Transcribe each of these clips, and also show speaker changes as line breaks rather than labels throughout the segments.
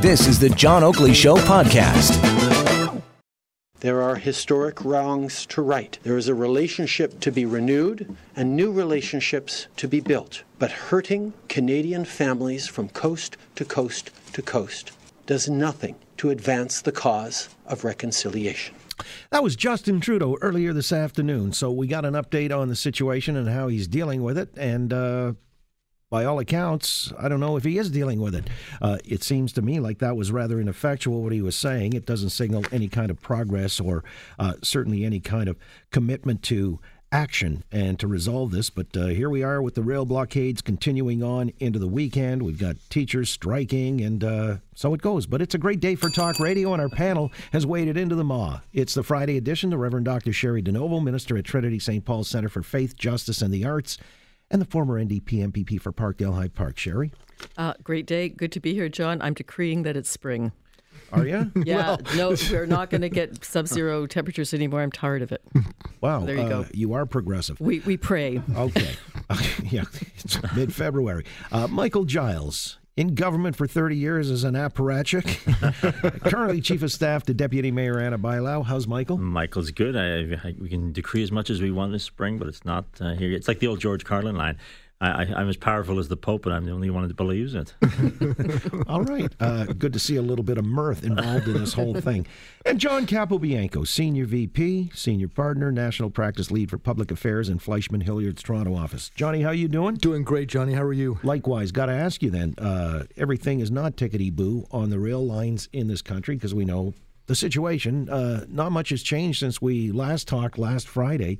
This is the John Oakley Show podcast.
There are historic wrongs to right. There is a relationship to be renewed and new relationships to be built. But hurting Canadian families from coast to coast to coast does nothing to advance the cause of reconciliation.
That was Justin Trudeau earlier this afternoon. So we got an update on the situation and how he's dealing with it. And uh, by all accounts, I don't know if he is dealing with it. Uh, it seems to me like that was rather ineffectual what he was saying. It doesn't signal any kind of progress or uh, certainly any kind of commitment to action and to resolve this. But uh, here we are with the rail blockades continuing on into the weekend. We've got teachers striking, and uh, so it goes. But it's a great day for talk radio, and our panel has waded into the maw. It's the Friday edition. The Reverend Dr. Cheri DiNovo, minister at Trinity St. Paul's Center for Faith, Justice, and the Arts, and the former NDP MPP for Parkdale High Park. Cheri?
Uh, great day. Good to be here, John. I'm decreeing that it's spring.
Are you?
yeah. no, we're not going to get sub-zero temperatures anymore. I'm tired of it.
Wow.
There you
uh,
go.
You are progressive.
We we pray.
Okay. yeah. It's mid February. Uh, Michael Giles. In government for 30 years as an apparatchik. Currently chief of staff to Deputy Mayor Ana Bailao. How's Michael?
Michael's good. I, I, we can decree as much as we want this spring, but it's not uh, here. yet. It's like the old George Carlin line. I, I, I'm as powerful as the Pope, and I'm the only one that believes it.
All right. Uh, good to see a little bit of mirth involved in this whole thing. And John Capobianco, Senior VP, Senior Partner, National Practice Lead for Public Affairs in Fleishman Hillard's Toronto office. Johnny, how you doing?
Doing great, Johnny. How are you?
Likewise, got to ask you then. Uh, everything is not tickety boo on the rail lines in this country because we know the situation. Uh, not much has changed since we last talked last Friday.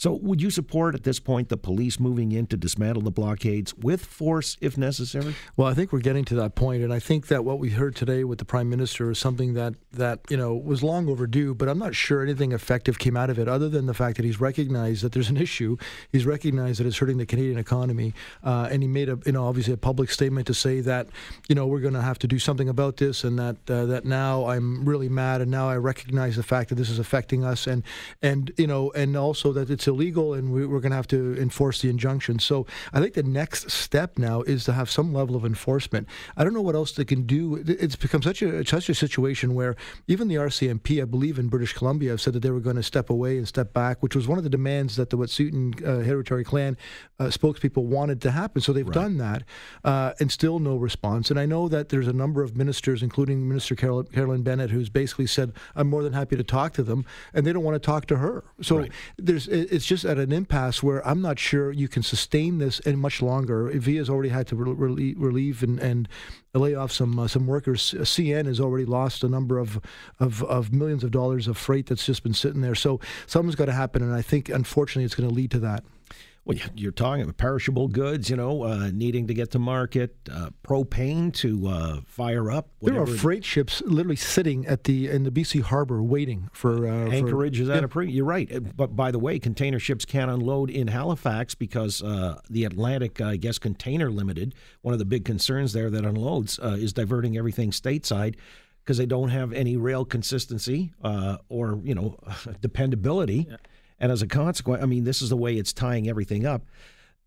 So, would you support at this point the police moving in to dismantle the blockades with force if necessary?
Well, I think we're getting to that point, and I think that what we heard today with the prime minister is something that that you know was long overdue. But I'm not sure anything effective came out of it, other than the fact that he's recognized that there's an issue. He's recognized that it's hurting the Canadian economy, uh, and he made a you know obviously a public statement to say that you know we're going to have to do something about this, and that uh, that now I'm really mad, and now I recognize the fact that this is affecting us, and and you know and also that it's illegal, and we, we're going to have to enforce the injunction. So I think the next step now is to have some level of enforcement. I don't know what else they can do. It's become such a such a situation where even the RCMP, I believe in British Columbia, have said that they were going to step away and step back, which was one of the demands that the Wet'suwet'en uh, Hereditary Clan uh, spokespeople wanted to happen. So they've done that, uh, and still no response. And I know that there's a number of ministers, including Minister Carol, Carolyn Bennett, who's basically said, "I'm more than happy to talk to them," and they don't want to talk to her. So there's it's just at an impasse where I'm not sure you can sustain this any much longer. Via's already had to re- relieve, relieve and, and lay off some uh, some workers. CN has already lost a number of, of of millions of dollars of freight that's just been sitting there. So something's got to happen, and I think unfortunately it's going to lead to that.
Well, you- you're talking about perishable goods, you know, uh, needing to get to market, uh, propane to uh, fire up.
There are freight ships literally sitting at the in the BC harbor waiting for uh, for-
Anchorage is at
Yeah.
a pre. You're right, Uh, but by the way, container ships can't unload in Halifax because uh, the Atlantic, I guess, Container Limited, one of the big concerns there that unloads, uh, is diverting everything stateside because they don't have any rail consistency uh, or you know dependability, and as a consequence, I mean, this is the way it's tying everything up.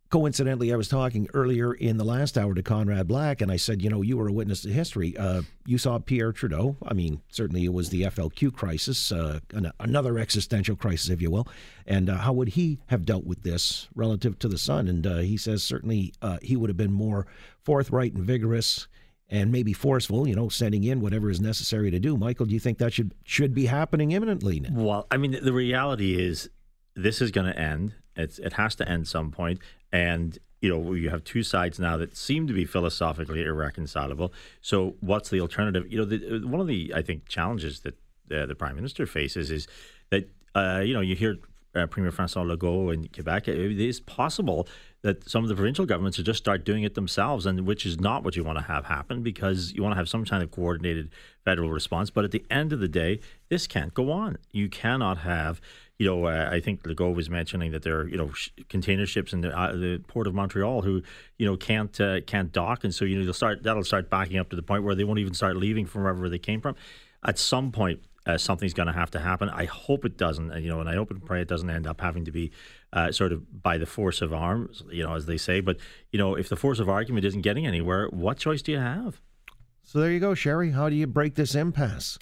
Coincidentally, I was talking earlier in the last hour to Conrad Black, and I said, you know, you were a witness to history. Uh, you saw Pierre Trudeau. I mean, certainly it was the FLQ crisis, uh, an, another existential crisis, if you will. And uh, how would he have dealt with this relative to the son? And uh, he says certainly uh, he would have been more forthright and vigorous. And maybe forceful, you know, sending in whatever is necessary to do. Michael, do you think that should should be happening imminently? now?
Well, I mean, the reality is this is going to end. It's, it has to end some point. And, you know, you have two sides now that seem to be philosophically irreconcilable. So what's the alternative? You know, the, one of the, I think, challenges that uh, the prime minister faces is that, uh, you know, you hear uh, Premier Francois Legault in Quebec, it is possible that some of the provincial governments will just start doing it themselves, and which is not what you want to have happen because you want to have some kind of coordinated federal response. But at the end of the day, this can't go on. You cannot have, you know, uh, I think Legault was mentioning that there are, you know, sh- container ships in the, uh, the port of Montreal who, you know, can't uh, can't dock, and so you know they'll start that'll start backing up to the point where they won't even start leaving from wherever they came from. At some point, uh, something's going to have to happen. I hope it doesn't, and, you know, and I hope and pray it doesn't end up having to be uh, sort of by the force of arms, you know, as they say. But you know, if the force of argument isn't getting anywhere, what choice do you have?
So there you go, Cheri. How do you break this impasse?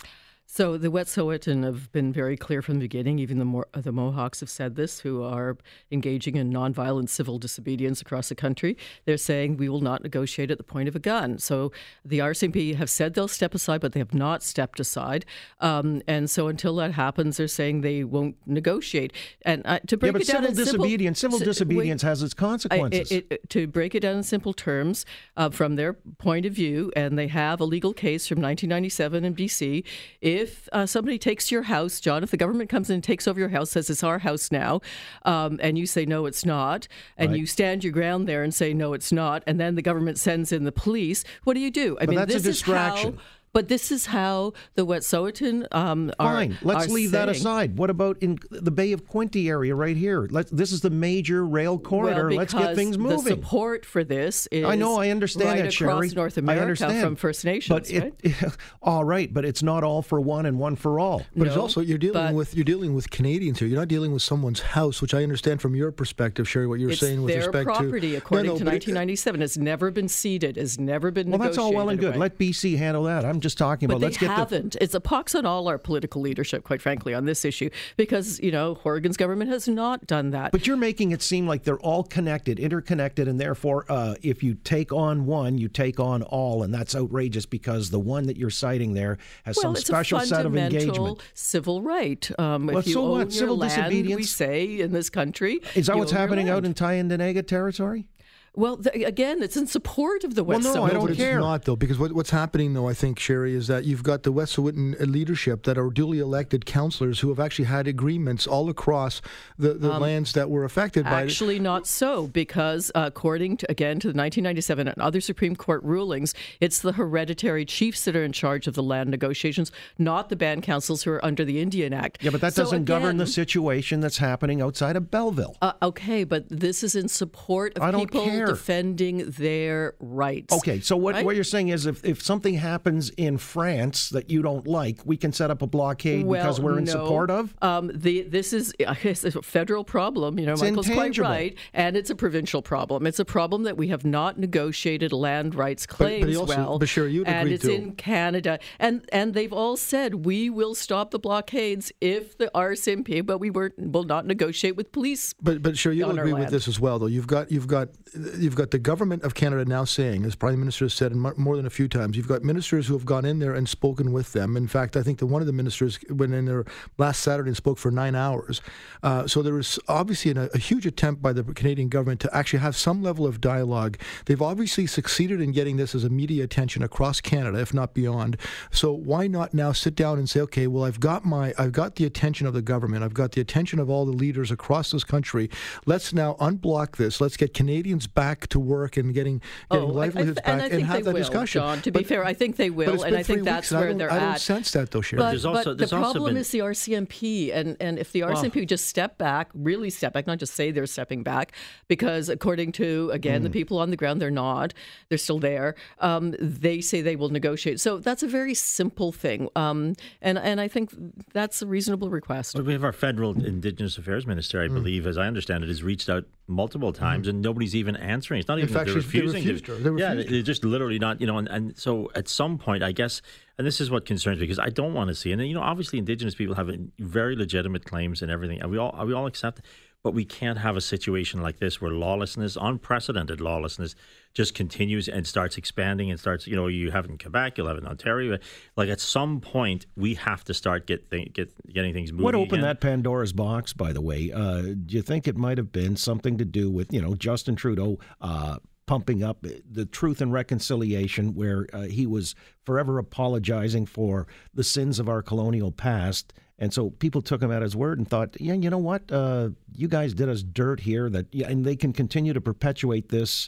So the Wet'suwet'en have been very clear from the beginning. Even the, Mo- the Mohawks have said this, who are engaging in nonviolent civil disobedience across the country. They're saying we will not negotiate at the point of a gun. So the RCMP have said they'll step aside, but they have not stepped aside. Um, and so until that happens, they're saying they won't negotiate. And uh, to break
yeah, but
it down
civil
in simple-
disobedience, civil disobedience
wait,
has its
I-
consequences.
it- it- to break it down in simple terms, uh, from their point of view, and they have a legal case from 1997 in BC. If uh, somebody takes your house, John, if the government comes in and takes over your house, says it's our house now, um, and you say no, it's not, and
Right.
you stand your ground there and say no, it's not, and then the government sends in the police, what do you do? I
But
mean,
that's a
distraction. is how.
Distraction.
But this is how the Wet'suwet'en um, are.
Fine, let's
are
leave that aside. What about in the Bay of Quinte area right here? Let this is the major rail corridor.
Well,
let's get things moving.
The support for this is
I know, I understand
right
that,
across
Cheri.
North
I
America
understand.
from First Nations,
but it,
right?
all right, but it's not all for one and one for all.
But it's also you're dealing
but-
with you're dealing with Canadians here. You're not dealing with someone's house, which I understand from your perspective, Cheri. What you're saying with
their
respect
property,
to
according
no, no,
to
but it-
1997. It's never been ceded. It's never been
Well, that's all well and good.
away.
Let BC handle that. I'm just talking
But
about
they
let's get the
haven't. It's a pox on all our political leadership, quite frankly, on this issue, because you know Horgan's government has not done that.
But you're making it seem like they're all connected, interconnected, and therefore, uh, if you take on one, you take on all, and that's outrageous because the one that you're citing there has
well,
some special
a
set of engagement.
civil right. Um,
Well,
if you
so
own
what?
your
Civil
land, we say in this country,
Is that what's happening out in Tyendinaga territory?
Well, th- again, it's in support of the
Well,
West
no, I don't
but
care.
It's not though, because what, what's happening though, I think, Cheri, is that you've got the Wet'suwet'en leadership that are duly elected councillors who have actually had agreements all across the, the lands that were affected by it.
Actually, not so, because uh, according to again to the 1997 and other Supreme Court rulings, it's the hereditary chiefs that are in charge of the land negotiations, not the band councils who are under the Indian Act.
Yeah, but that
So
doesn't govern the situation that's happening outside of Belleville.
Uh, okay, but this is in support of
I don't
people
care.
Defending their rights.
Okay, so what,
Right?
what you're saying is if, if something happens in France that you don't like, we can set up a blockade
well,
because we're in
no.
support of?
Um, the this is it's a federal problem. You know,
It's
Michael's
intangible.
quite right, and it's a provincial problem. It's a problem that we have not negotiated land rights
but
claims
he also-
well.
but Cheri, you'd
and it's
too.
in Canada, and and they've all said we will stop the blockades if the RCMP, but we were, will not negotiate with police.
But but sure, you'll agree with this as well, though. You've got you've got you've got the government of Canada now saying, as Prime Minister has said more than a few times, you've got ministers who have gone in there and spoken with them. In fact, I think that one of the ministers went in there last Saturday and spoke for nine hours. Uh, so there was obviously an, a huge attempt by the Canadian government to actually have some level of dialogue. They've obviously succeeded in getting this as a media attention across Canada, if not beyond. So why not now sit down and say, okay, well, I've got my, I've got the attention of the government, I've got the attention of all the leaders across this country. Let's now unblock this. Let's get Canadians back to work and getting, getting
Oh, I- I
livelihoods
and
back and,
think
have that
will,
discussion.
John. To be fair, I think they will, and I think that's
weeks, and I
where they're at.
I don't sense that though, Cheri.
But,
There's also-
but
there's
the
also
problem
been-
is the RCMP, and, and if the RCMP would just step back, really step back, not just say they're stepping back, because according to again the
Hmm.
people on the ground, they're not, they're still there. Um, they say they will negotiate. So that's a very simple thing, um, and and I think that's a reasonable request.
But we have our federal Indigenous Affairs Minister, I
Hmm.
believe, as I understand it, has reached out multiple mm-hmm. times and nobody's even answering. It's not even
fact,
they're
she's- they
refusing. to,
her. They
yeah, they're just literally not. You know, and, and so at some point, I guess, and this is what concerns me because I don't want to see. And you know, obviously, Indigenous people have very legitimate claims and everything, and we all we all accept. It. But we can't have a situation like this where lawlessness, unprecedented lawlessness, just continues and starts expanding and starts. You know, you have it in Quebec, you'll have it in Ontario. Like at some point, we have to start get th- get getting things moving.
What opened
again.
that Pandora's box, by the way? Uh, do you think it might have been something to do with, you know, Justin Trudeau uh, pumping up the Truth and Reconciliation, where uh, he was forever apologizing for the sins of our colonial past? And so people took him at his word and thought, yeah, you know what? Uh, you guys did us dirt here, that, yeah, and they can continue to perpetuate this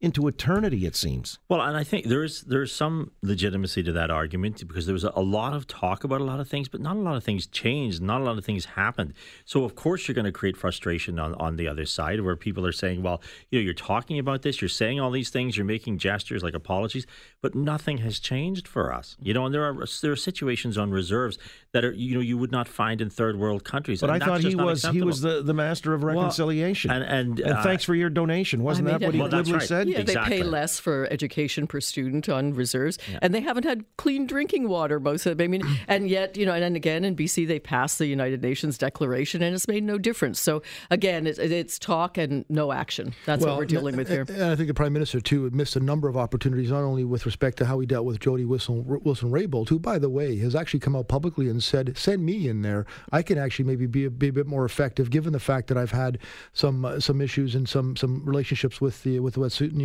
into eternity, it seems.
Well, and I think there's there's some legitimacy to that argument because there was a, a lot of talk about a lot of things, but not a lot of things changed, not a lot of things happened. So of course you're going to create frustration on, on the other side where people are saying, well, you know, you're talking about this, you're saying all these things, you're making gestures like apologies, but nothing has changed for us. You know, and there are there are situations on reserves that are you know you would not find in third world countries.
But
and
I thought he was he was the, the master of reconciliation.
and- and,
and
uh,
thanks for your donation. Wasn't
I
that what he
it-
Well, that's right.
said?
Yeah,
exactly.
they pay less for education per student on reserves, yeah. and they haven't had clean drinking water most of them. I mean, and yet, you know, and then again in BC they passed the United Nations Declaration, and it's made no difference. So again, it's, it's talk and no action. That's well, what we're dealing with here.
And I think the Prime Minister too missed a number of opportunities, not only with respect to how he dealt with Jody Wilson Wilson Raybould, who, by the way, has actually come out publicly and said, "Send me in there. I can actually maybe be a, be a bit more effective, given the fact that I've had some uh, some issues and some some relationships with the with the Wet'suwet'en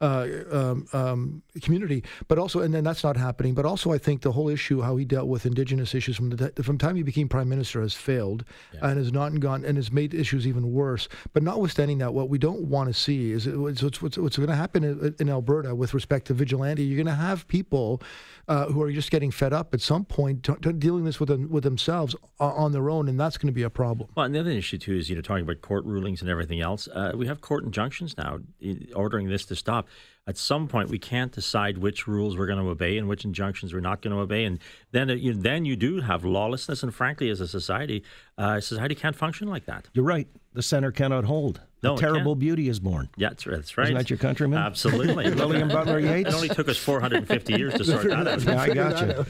uh, um, um, community, but also, and then that's not happening. But also, I think the whole issue how he dealt with Indigenous issues from the from time he became Prime Minister has failed yeah. and has not gone and has made issues even worse. But notwithstanding that, what we don't want to see is what's, what's, what's going to happen in, in, Alberta with respect to vigilante. You're going to have people uh, who are just getting fed up at some point, t- t- dealing this with them, with themselves on their own, and that's going to be a problem.
Well, and the other issue too is you know talking about court rulings and everything else. Uh, we have court injunctions now ordering this to stop. At some point, we can't decide which rules we're going to obey and which injunctions we're not going to obey, and then uh, you, then you do have lawlessness. And frankly, as a society, uh, society can't function like that.
You're right. The center cannot hold. No, a terrible beauty is born.
Yeah, that's right. That's right.
Isn't that your countryman?
Absolutely.
William Butler Yeats.
It only took us 450 years to sort that out.
yeah, I got you.